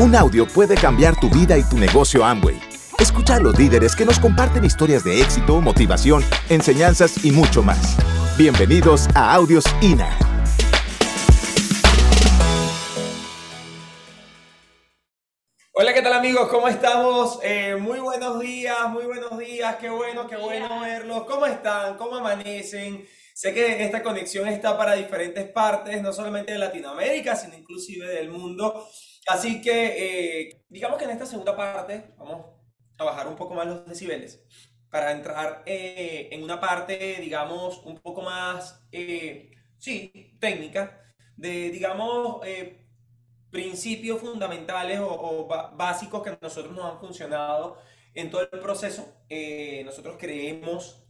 Un audio puede cambiar tu vida y tu negocio Amway. Escucha a los líderes que nos comparten historias de éxito, motivación, enseñanzas y mucho más. Bienvenidos a Audios INA. Hola, ¿qué tal amigos? ¿Cómo estamos? Eh, muy buenos días, muy buenos días. Qué bueno, qué bueno verlos. ¿Cómo están? ¿Cómo amanecen? Sé que esta conexión está para diferentes partes, no solamente de Latinoamérica, sino inclusive del mundo. Así que, eh, digamos que en esta segunda parte vamos a bajar un poco más los decibeles para entrar eh, en una parte, digamos, un poco más, eh, sí, técnica, de, digamos, principios fundamentales o, básicos que a nosotros nos han funcionado en todo el proceso. nosotros creemos,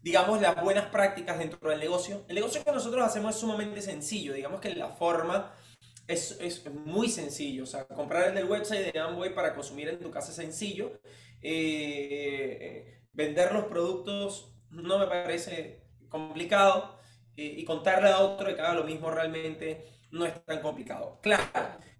digamos, las buenas prácticas dentro del negocio. El negocio que nosotros hacemos es sumamente sencillo, digamos que la forma es, es, muy sencillo. O sea, comprar en el website de Amway para consumir en tu casa es sencillo. Eh, vender los productos no me parece complicado. Eh, y contarle a otro que haga lo mismo realmente no es tan complicado. Claro,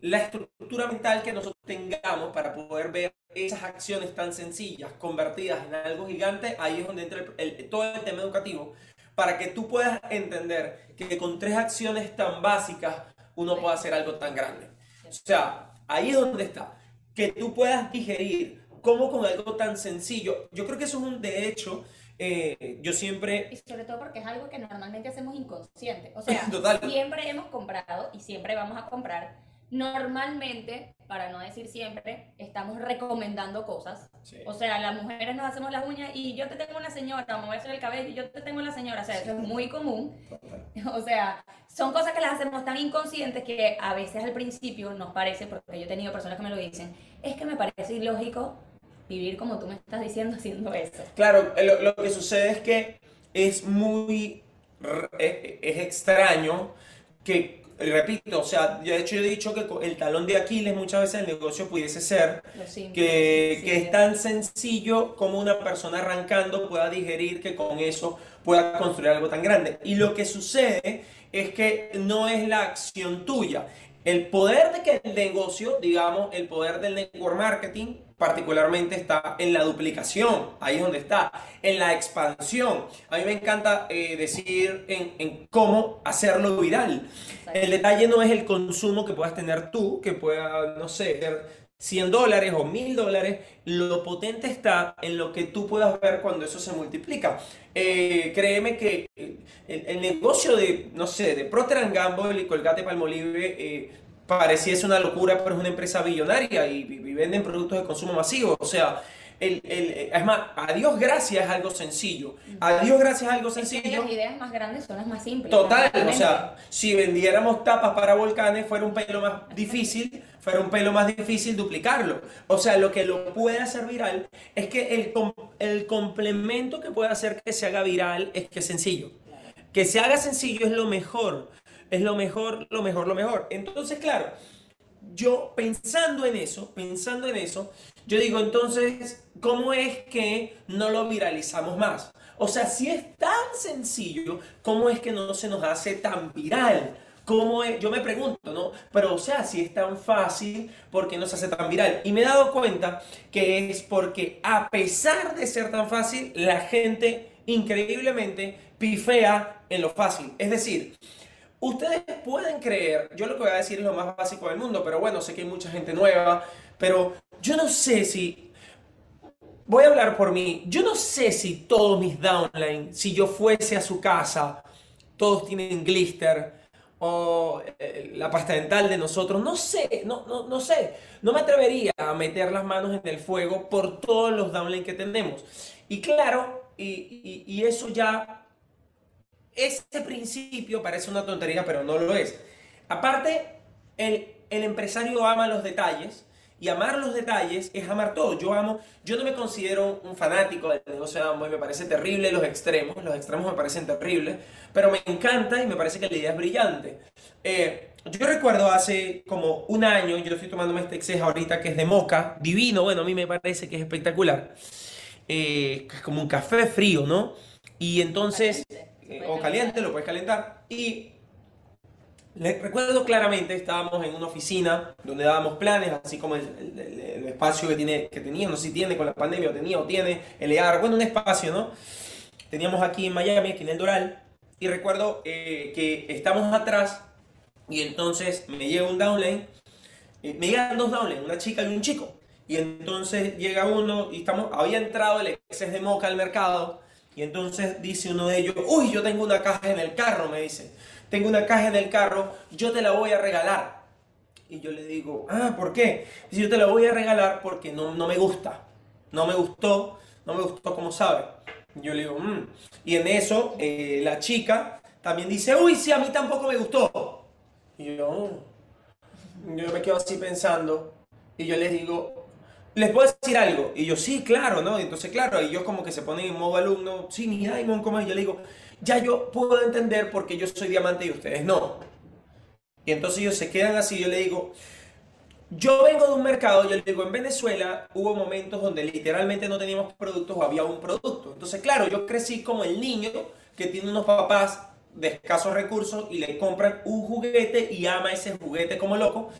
la estructura mental que nosotros tengamos para poder ver esas acciones tan sencillas convertidas en algo gigante, ahí es donde entra el, todo el tema educativo, para que tú puedas entender que con tres acciones tan básicas uno puede hacer algo tan grande. O sea, ahí es donde está. Que tú puedas digerir cómo con algo tan sencillo. Yo creo que eso es un de hecho. Eh, yo siempre... Y sobre todo porque es algo que normalmente hacemos inconsciente. O sea, siempre hemos comprado y siempre vamos a comprar normalmente, para no decir siempre, estamos recomendando cosas. O sea, las mujeres nos hacemos las uñas y yo te tengo una señora, vamos a hacer el cabello y yo te tengo una señora. O sea, eso es muy común. O sea, son cosas que las hacemos tan inconscientes que a veces al principio nos parece, porque yo he tenido personas que me lo dicen, es que me parece ilógico vivir como tú me estás diciendo haciendo eso. Claro, lo, lo que sucede es que es muy, es, es extraño que repito, o sea, de hecho yo he dicho que el talón de Aquiles muchas veces el negocio pudiese ser que, que, es tan sencillo como una persona arrancando pueda digerir que con eso pueda construir algo tan grande. Y lo que sucede es que no es la acción tuya. El poder de que el negocio, digamos, el poder del network marketing particularmente está en la duplicación, ahí es donde está, en la expansión. A mí me encanta eh, decir en, cómo hacerlo viral. El detalle no es el consumo que puedas tener tú, que pueda, no sé, ser 100 dólares o 1000 dólares, lo potente está en lo que tú puedas ver cuando eso se multiplica. Eh, créeme que el, el, negocio de, no sé, de Procter Gamble y Colgate Palmolive eh, pareciese una locura, pero es una empresa billonaria y, venden productos de consumo masivo. O sea, el, el, es más, a Dios gracias es algo sencillo. A Dios gracias es algo sencillo. las ideas más grandes son las más simples. Total, o sea, si vendiéramos tapas para volcanes fuera un pelo más difícil, fuera un pelo más difícil duplicarlo. O sea, lo que lo puede hacer viral es que el, el complemento que puede hacer que se haga viral es que es sencillo. Que se haga sencillo es lo mejor es lo mejor, lo mejor, lo mejor. Entonces, claro, yo pensando en eso, pensando en eso, yo digo, entonces, ¿cómo es que no lo viralizamos más? O sea, si es tan sencillo, ¿cómo es que no se nos hace tan viral? ¿Cómo es? Yo me pregunto, ¿no? Pero, o sea, si es tan fácil, ¿por qué no se hace tan viral? Y me he dado cuenta que es porque, a pesar de ser tan fácil, la gente increíblemente pifea en lo fácil. Es decir, Ustedes pueden creer, yo lo que voy a decir es lo más básico del mundo, pero bueno, sé que hay mucha gente nueva, pero yo no sé si, voy a hablar por mí, yo no sé si todos mis downline, si yo fuese a su casa, todos tienen glister o eh, la pasta dental de nosotros, no sé, no, no, no sé, no me atrevería a meter las manos en el fuego por todos los downline que tenemos. Y claro, y, y eso ya ese principio parece una tontería, pero no lo es. Aparte, el, empresario ama los detalles. Y amar los detalles es amar todo. Yo amo, yo no me considero un fanático del negocio de Amway, me parece terrible los extremos, los extremos me parecen terribles, pero me encanta y me parece que la idea es brillante. Eh, yo recuerdo hace como un año, yo estoy tomándome este exceso ahorita que es de moca, divino, bueno, a mí me parece que es espectacular. Eh, es como un café frío, ¿no? Y entonces o caliente, lo puedes calentar. Y recuerdo claramente, estábamos en una oficina donde dábamos planes, así como el, espacio que, tiene, que tenía, no sé si tiene con la pandemia, tenía o tiene, el EAR, bueno, un espacio, ¿no? Teníamos aquí en Miami, aquí en el Doral, y recuerdo eh, que estamos atrás y entonces me llega un downline, eh, me llegan dos downlines, una chica y un chico. Y entonces llega uno y estamos, había entrado el exceso de moca al mercado y entonces dice uno de ellos, uy, yo tengo una caja en el carro, me dice tengo una caja en el carro, yo te la voy a regalar. Y yo le digo, ah, ¿por qué? Dice, yo te la voy a regalar porque no, no me gusta. No me gustó, no me gustó como sabe. Yo le digo, mmm. Y en eso, eh, la chica también dice, uy, sí, a mí tampoco me gustó. Y yo, mm". yo me quedo así pensando. Y yo les digo, ¿les puedo decir algo? Y yo, sí, claro, ¿no? Entonces, claro, y yo como que se ponen en modo alumno, sí, mi Diamond, ¿cómo es? Y yo le digo, ya yo puedo entender por qué yo soy diamante y ustedes no. Y entonces ellos se quedan así, yo le digo, yo vengo de un mercado, yo le digo, en Venezuela hubo momentos donde literalmente no teníamos productos o había un producto. Entonces, claro, yo crecí como el niño que tiene unos papás de escasos recursos y le compran un juguete y ama ese juguete como loco.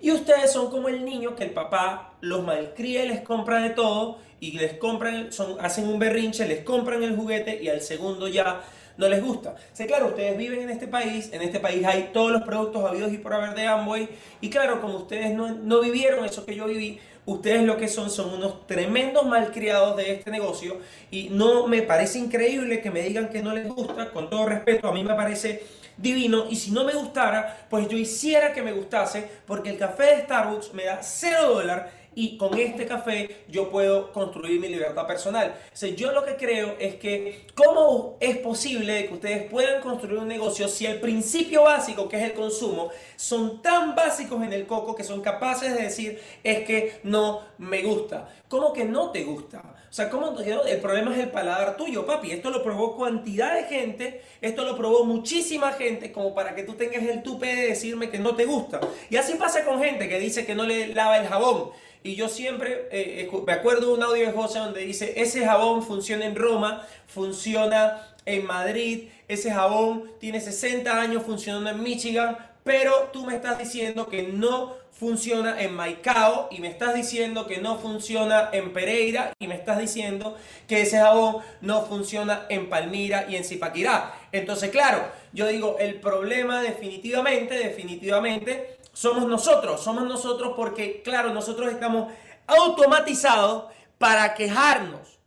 Y ustedes son como el niño que el papá los malcría y les compra de todo y les compran, son, hacen un berrinche, les compran el juguete y al segundo ya no les gusta. sé claro, ustedes viven en este país, en este país hay todos los productos habidos y por haber de Amway, y claro, como ustedes no, no vivieron eso que yo viví, ustedes lo que son son unos tremendos malcriados de este negocio y no me parece increíble que me digan que no les gusta, con todo respeto, a mí me parece divino y si no me gustara, pues yo hiciera que me gustase porque el café de Starbucks me da 0 dólares y con este café yo puedo construir mi libertad personal. O yo lo que creo es que cómo es posible que ustedes puedan construir un negocio si el principio básico, que es el consumo, son tan básicos en el coco que son capaces de decir es que no me gusta. ¿Cómo que no te gusta? O sea, ¿cómo el problema es el paladar tuyo, papi? Esto lo probó cantidad de gente, esto lo probó muchísima gente como para que tú tengas el tupe de decirme que no te gusta. Y así pasa con gente que dice que no le lava el jabón. Y yo siempre eh, me acuerdo de un audio de José donde dice, ese jabón funciona en Roma, funciona en Madrid, ese jabón tiene 60 años funcionando en Michigan, pero tú me estás diciendo que no funciona en Maicao y me estás diciendo que no funciona en Pereira y me estás diciendo que ese jabón no funciona en Palmira y en Zipaquirá. Entonces, claro, yo digo, el problema definitivamente, definitivamente somos nosotros, somos nosotros porque, claro, nosotros estamos automatizados para quejarnos.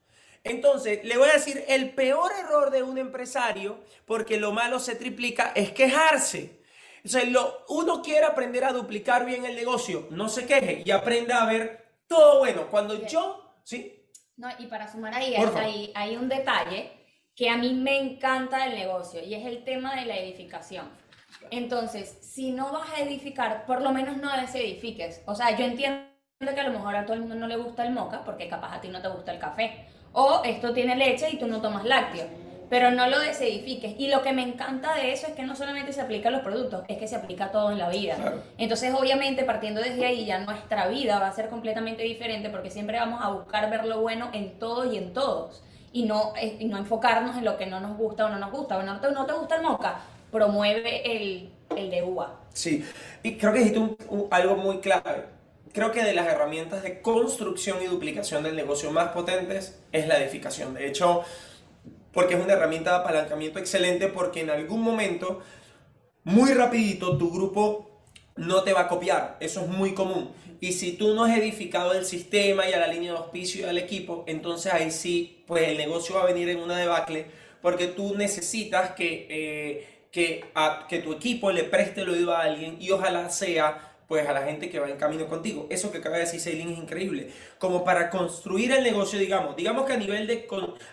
Entonces, le voy a decir, el peor error de un empresario, porque lo malo se triplica, es quejarse. O sea, lo, uno quiere aprender a duplicar bien el negocio, no se queje y aprenda a ver todo bueno. Cuando yo, ¿sí? No, y para sumar ahí, hay, hay un detalle que a mí me encanta del negocio y es el tema de la edificación. Entonces, si no vas a edificar, por lo menos no desedifiques. O sea, yo entiendo que a lo mejor a todo el mundo no le gusta el moca porque capaz a ti no te gusta el café. O esto tiene leche y tú no tomas lácteo. Pero no lo desedifiques. Y lo que me encanta de eso es que no solamente se aplica a los productos, es que se aplica a todo en la vida. Entonces, obviamente, partiendo desde ahí, ya nuestra vida va a ser completamente diferente porque siempre vamos a buscar ver lo bueno en todo y en todos. Y no, eh, y no enfocarnos en lo que no nos gusta o no nos gusta. Bueno, no te, no te gusta el moca, promueve el, el de uva. Sí, y creo que dijiste algo muy clave. Creo que de las herramientas de construcción y duplicación del negocio más potentes es la edificación. De hecho, porque es una herramienta de apalancamiento excelente porque en algún momento, muy rapidito, tu grupo no te va a copiar. Eso es muy común. Y si tú no has edificado el sistema y a la línea de auspicio y al equipo, entonces ahí sí, pues el negocio va a venir en una debacle porque tú necesitas que... Eh, que, a, que tu equipo le preste el oído a alguien y ojalá sea pues a la gente que va en camino contigo. Eso que acaba de decir Celine es increíble. Como para construir el negocio, digamos, digamos que a nivel de,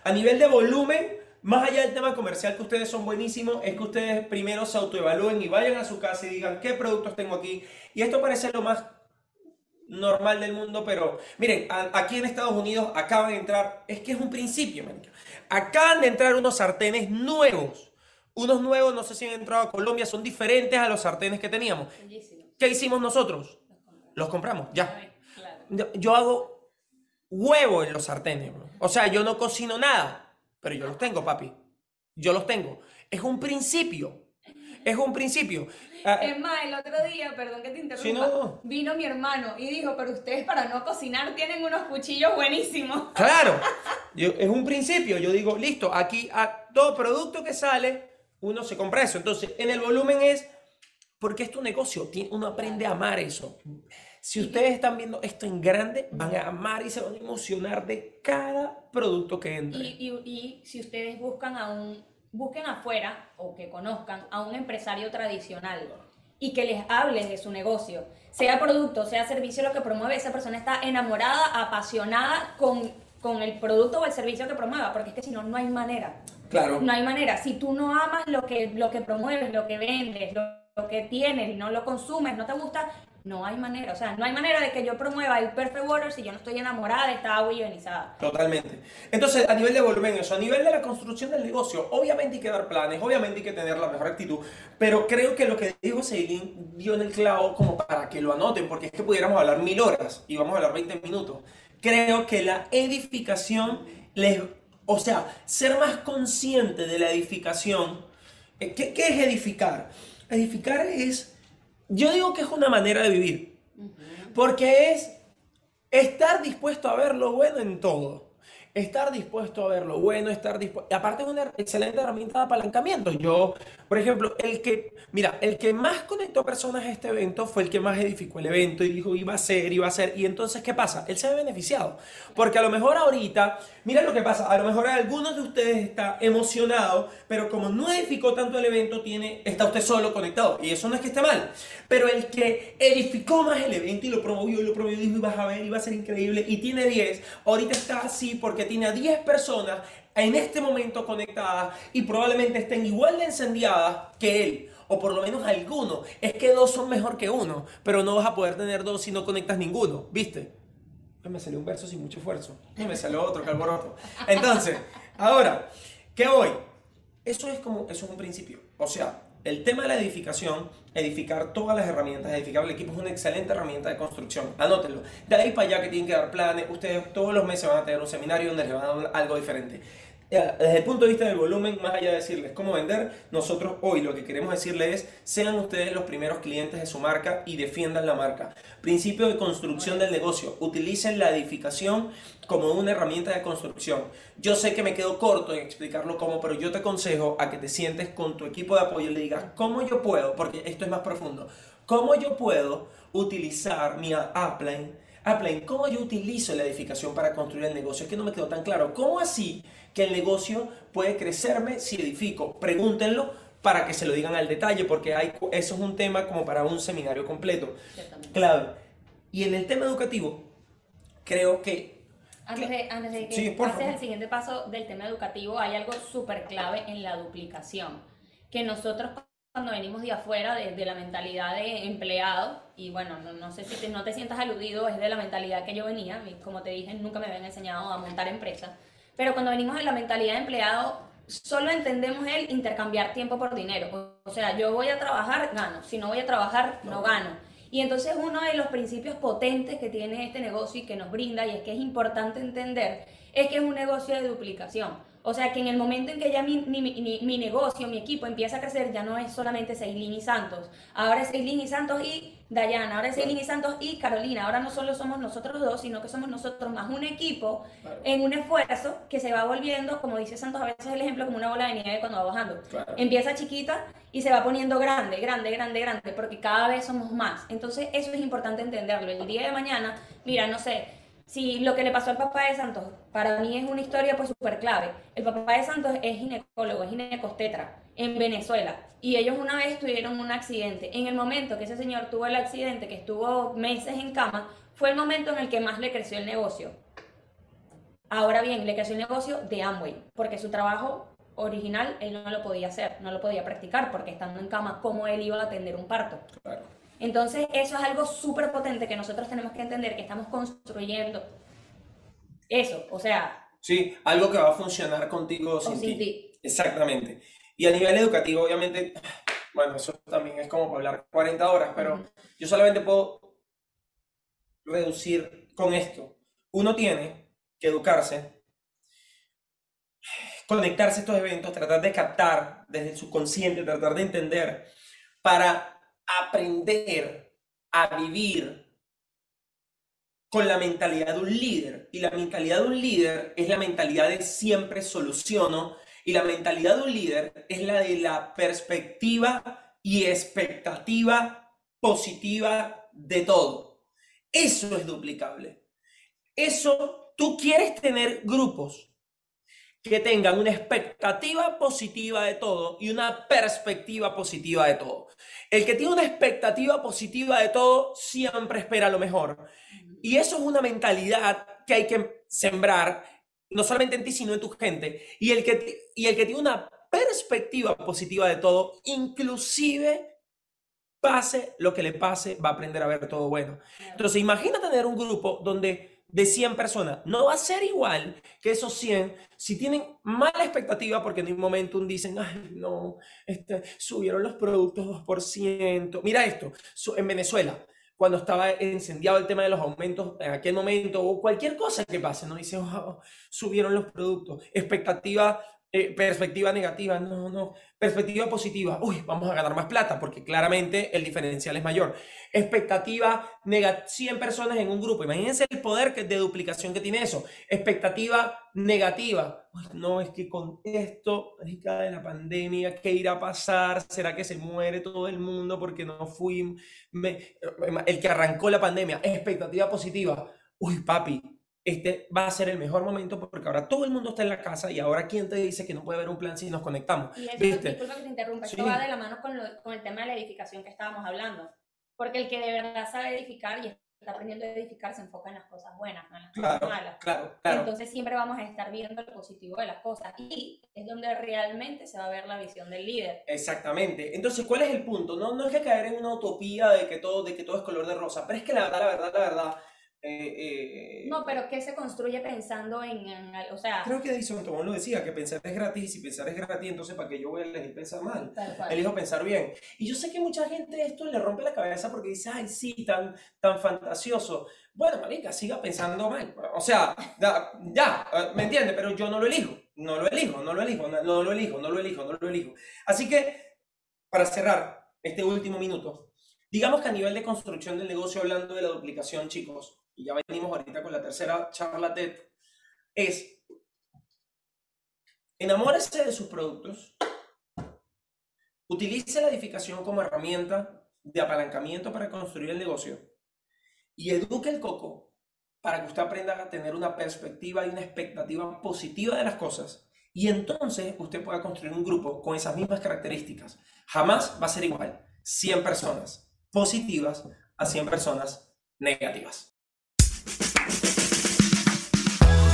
a nivel de volumen, más allá del tema comercial que ustedes son buenísimos, es que ustedes primero se autoevalúen y vayan a su casa y digan qué productos tengo aquí. Y esto parece lo más normal del mundo, pero miren, aquí en Estados Unidos acaban de entrar, es que es un principio, acaban de entrar unos sartenes nuevos unos nuevos, no sé si han entrado a Colombia, son diferentes a los sartenes que teníamos. ¿Qué hicimos nosotros? Los compramos, ya. Yo hago huevo en los sartenes, O sea, yo no cocino nada, pero yo los tengo, papi. Yo los tengo. Es un principio. es un principio. Ah, es más, el otro día, perdón que te interrumpa, vino mi hermano y dijo, pero ustedes para no cocinar tienen unos cuchillos buenísimos. Claro, es un principio. Yo digo, listo, aquí a todo producto que sale, uno se compra eso. Entonces, en el volumen es, porque es tu negocio, uno aprende a amar eso. Si ustedes están viendo esto en grande, van a amar y se van a emocionar de cada producto que entre. Y, si ustedes buscan a un busquen afuera o que conozcan a un empresario tradicional y que les hable de su negocio, sea producto, sea servicio lo que promueve, esa persona está enamorada, apasionada con, con el producto o el servicio que promueva, porque es que si no, no hay manera. Claro. No hay manera. Si tú no amas lo que, lo que promueves, lo que vendes, lo, lo que tienes y no lo consumes, no te gusta, no hay manera, o sea, no hay manera de que yo promueva el Perfect Water si yo no estoy enamorada de esta agua ionizada. Totalmente. Entonces, a nivel de volumen, eso, a nivel de la construcción del negocio, obviamente hay que dar planes, obviamente hay que tener la mejor actitud, pero creo que lo que dijo Seilin dio en el clavo como para que lo anoten, porque es que pudiéramos hablar mil horas y vamos a hablar 20 minutos. Creo que la edificación, les, o sea, ser más consciente de la edificación, eh, ¿qué, qué es edificar? Edificar es yo digo que es una manera de vivir. Porque es estar dispuesto a ver lo bueno en todo estar dispuesto a ver lo bueno, estar dispuesto. Aparte es una excelente herramienta de apalancamiento. Yo, por ejemplo, el que, mira, el que más conectó personas a este evento fue el que más edificó el evento y dijo iba a ser, iba a ser. Y entonces, ¿qué pasa? Él se ha beneficiado. Porque a lo mejor ahorita, mira lo que pasa, a lo mejor algunos de ustedes está emocionado, pero como no edificó tanto el evento, tiene, está usted solo conectado. Y eso no es que esté mal. Pero el que edificó más el evento y lo promovió y lo promovió dijo, ibas a ver, iba a ser increíble y tiene 10, ahorita está así porque tiene a 10 personas en este momento conectadas y probablemente estén igual de encendidas que él. O por lo menos alguno. Es que dos son mejor que uno. Pero no vas a poder tener dos si no conectas ninguno. ¿Viste? Me salió un verso sin mucho esfuerzo. Y me salió otro, que alboroto. Entonces, ahora, ¿qué voy? Eso es como, eso es un principio. O sea, el tema de la edificación, edificar todas las herramientas, edificar el equipo es una excelente herramienta de construcción. Anótenlo. De ahí para allá que tienen que dar planes, ustedes todos los meses van a tener un seminario donde les van a dar algo diferente. Desde el punto de vista del volumen, más allá de decirles cómo vender, nosotros hoy lo que queremos decirles es, sean ustedes los primeros clientes de su marca y defiendan la marca. Principio de construcción del negocio, utilicen la edificación como una herramienta de construcción. Yo sé que me quedo corto en explicarlo cómo, pero yo te aconsejo a que te sientes con tu equipo de apoyo y le digas, ¿cómo yo puedo? Porque esto es más profundo. ¿Cómo yo puedo utilizar mi upline? Upline, ¿cómo yo utilizo la edificación para construir el negocio? Es que no me quedó tan claro. ¿Cómo así que el negocio puede crecerme si edifico? Pregúntenlo para que se lo digan al detalle, porque hay, eso es un tema como para un seminario completo. Clave. Y en el tema educativo, creo que... Antes de, antes de que pases el siguiente paso del tema educativo, hay algo súper clave en la duplicación, que nosotros cuando venimos de afuera, de, la mentalidad de empleado, y bueno, no, sé si no te sientas aludido, es de la mentalidad que yo venía, como te dije, nunca me habían enseñado a montar empresa, pero cuando venimos de la mentalidad de empleado, solo entendemos el intercambiar tiempo por dinero. O sea, yo voy a trabajar, gano, si no voy a trabajar, no gano. Y entonces uno de los principios potentes que tiene este negocio y que nos brinda, y es que es importante entender, es que es un negocio de duplicación. O sea que en el momento en que ya mi, mi, negocio, mi equipo empieza a crecer, ya no es solamente Seilin y Santos. Ahora es Seilin y Santos y Dayana, ahora es Seilin y Santos y Carolina. Ahora no solo somos nosotros dos, sino que somos nosotros más un equipo en un esfuerzo que se va volviendo, como dice Santos a veces el ejemplo, como una bola de nieve cuando va bajando. Empieza chiquita y se va poniendo grande, grande, grande, grande, porque cada vez somos más. Entonces eso es importante entenderlo. El día de mañana, mira, no sé, si lo que le pasó al papá de Santos, para mí es una historia pues súper clave. El papá de Santos es ginecólogo, es ginecostetra en Venezuela. Y ellos una vez tuvieron un accidente. En el momento que ese señor tuvo el accidente, que estuvo meses en cama, fue el momento en el que más le creció el negocio. Ahora bien, le creció el negocio de Amway, porque su trabajo original él no lo podía hacer, no lo podía practicar, porque estando en cama, ¿cómo él iba a atender un parto? Claro. Entonces, eso es algo súper potente que nosotros tenemos que entender, que estamos construyendo eso, o sea... Sí, algo que va a funcionar contigo sin, ti. Exactamente. Y a nivel educativo, obviamente, bueno, eso también es como para hablar 40 horas, pero yo solamente puedo reducir con esto. Uno tiene que educarse, conectarse a estos eventos, tratar de captar desde el subconsciente, tratar de entender para aprender a vivir con la mentalidad de un líder. Y la mentalidad de un líder es la mentalidad de siempre soluciono. Y la mentalidad de un líder es la de la perspectiva y expectativa positiva de todo. Eso es duplicable. Eso, tú quieres tener grupos que tengan una expectativa positiva de todo y una perspectiva positiva de todo. El que tiene una expectativa positiva de todo siempre espera lo mejor. Y eso es una mentalidad que hay que sembrar, no solamente en ti, sino en tu gente. Y el que, y el que tiene una perspectiva positiva de todo, inclusive pase lo que le pase, va a aprender a ver todo bueno. Entonces, imagina tener un grupo donde de 100 personas, no va a ser igual que esos 100 si tienen mala expectativa porque en un momento dicen, ay, no, este, subieron los productos 2%. Mira esto, en Venezuela, cuando estaba encendiado el tema de los aumentos en aquel momento o cualquier cosa que pase, ¿no? Dice, oh, subieron los productos, expectativa, eh, perspectiva negativa, no, no, perspectiva positiva, uy, vamos a ganar más plata porque claramente el diferencial es mayor. Expectativa negativa, 100 personas en un grupo, imagínense el poder de duplicación que tiene eso. Expectativa negativa, no, es que con esto, de la pandemia, ¿qué irá a pasar? ¿Será que se muere todo el mundo porque no fui el que arrancó la pandemia? Expectativa positiva, uy, papi, este va a ser el mejor momento porque ahora todo el mundo está en la casa y ahora quién te dice que no puede haber un plan si nos conectamos. Y eso, disculpa que te interrumpa, esto va de la mano con, con, el tema de la edificación que estábamos hablando. Porque el que de verdad sabe edificar y está aprendiendo a edificar se enfoca en las cosas buenas, no en las cosas malas. Claro, claro. Entonces siempre vamos a estar viendo lo positivo de las cosas y es donde realmente se va a ver la visión del líder. Exactamente. Entonces, ¿cuál es el punto? No, no es que caer en una utopía de que todo, de que todo es color de rosa, pero es que la verdad, la verdad, la verdad eh, eh, no, pero ¿qué se construye pensando en, o sea... Creo que Edison Tomón lo decía, que pensar es gratis y si pensar es gratis, entonces ¿para qué yo voy a elegir pensar mal? Elijo pensar bien. Y yo sé que mucha gente esto le rompe la cabeza porque dice, ay, sí, tan, tan fantasioso. Bueno, marica, siga pensando mal. O sea, ya, ya ¿me entiende? Pero yo no lo elijo, no lo elijo, no lo elijo, no, no lo elijo, no lo elijo, no lo elijo. Así que, para cerrar este último minuto, digamos que a nivel de construcción del negocio, hablando de la duplicación, chicos, y ya venimos ahorita con la tercera charla TED, es enamórese de sus productos, utilice la edificación como herramienta de apalancamiento para construir el negocio y eduque el coco para que usted aprenda a tener una perspectiva y una expectativa positiva de las cosas y entonces usted pueda construir un grupo con esas mismas características. Jamás va a ser igual 100 personas positivas a 100 personas negativas.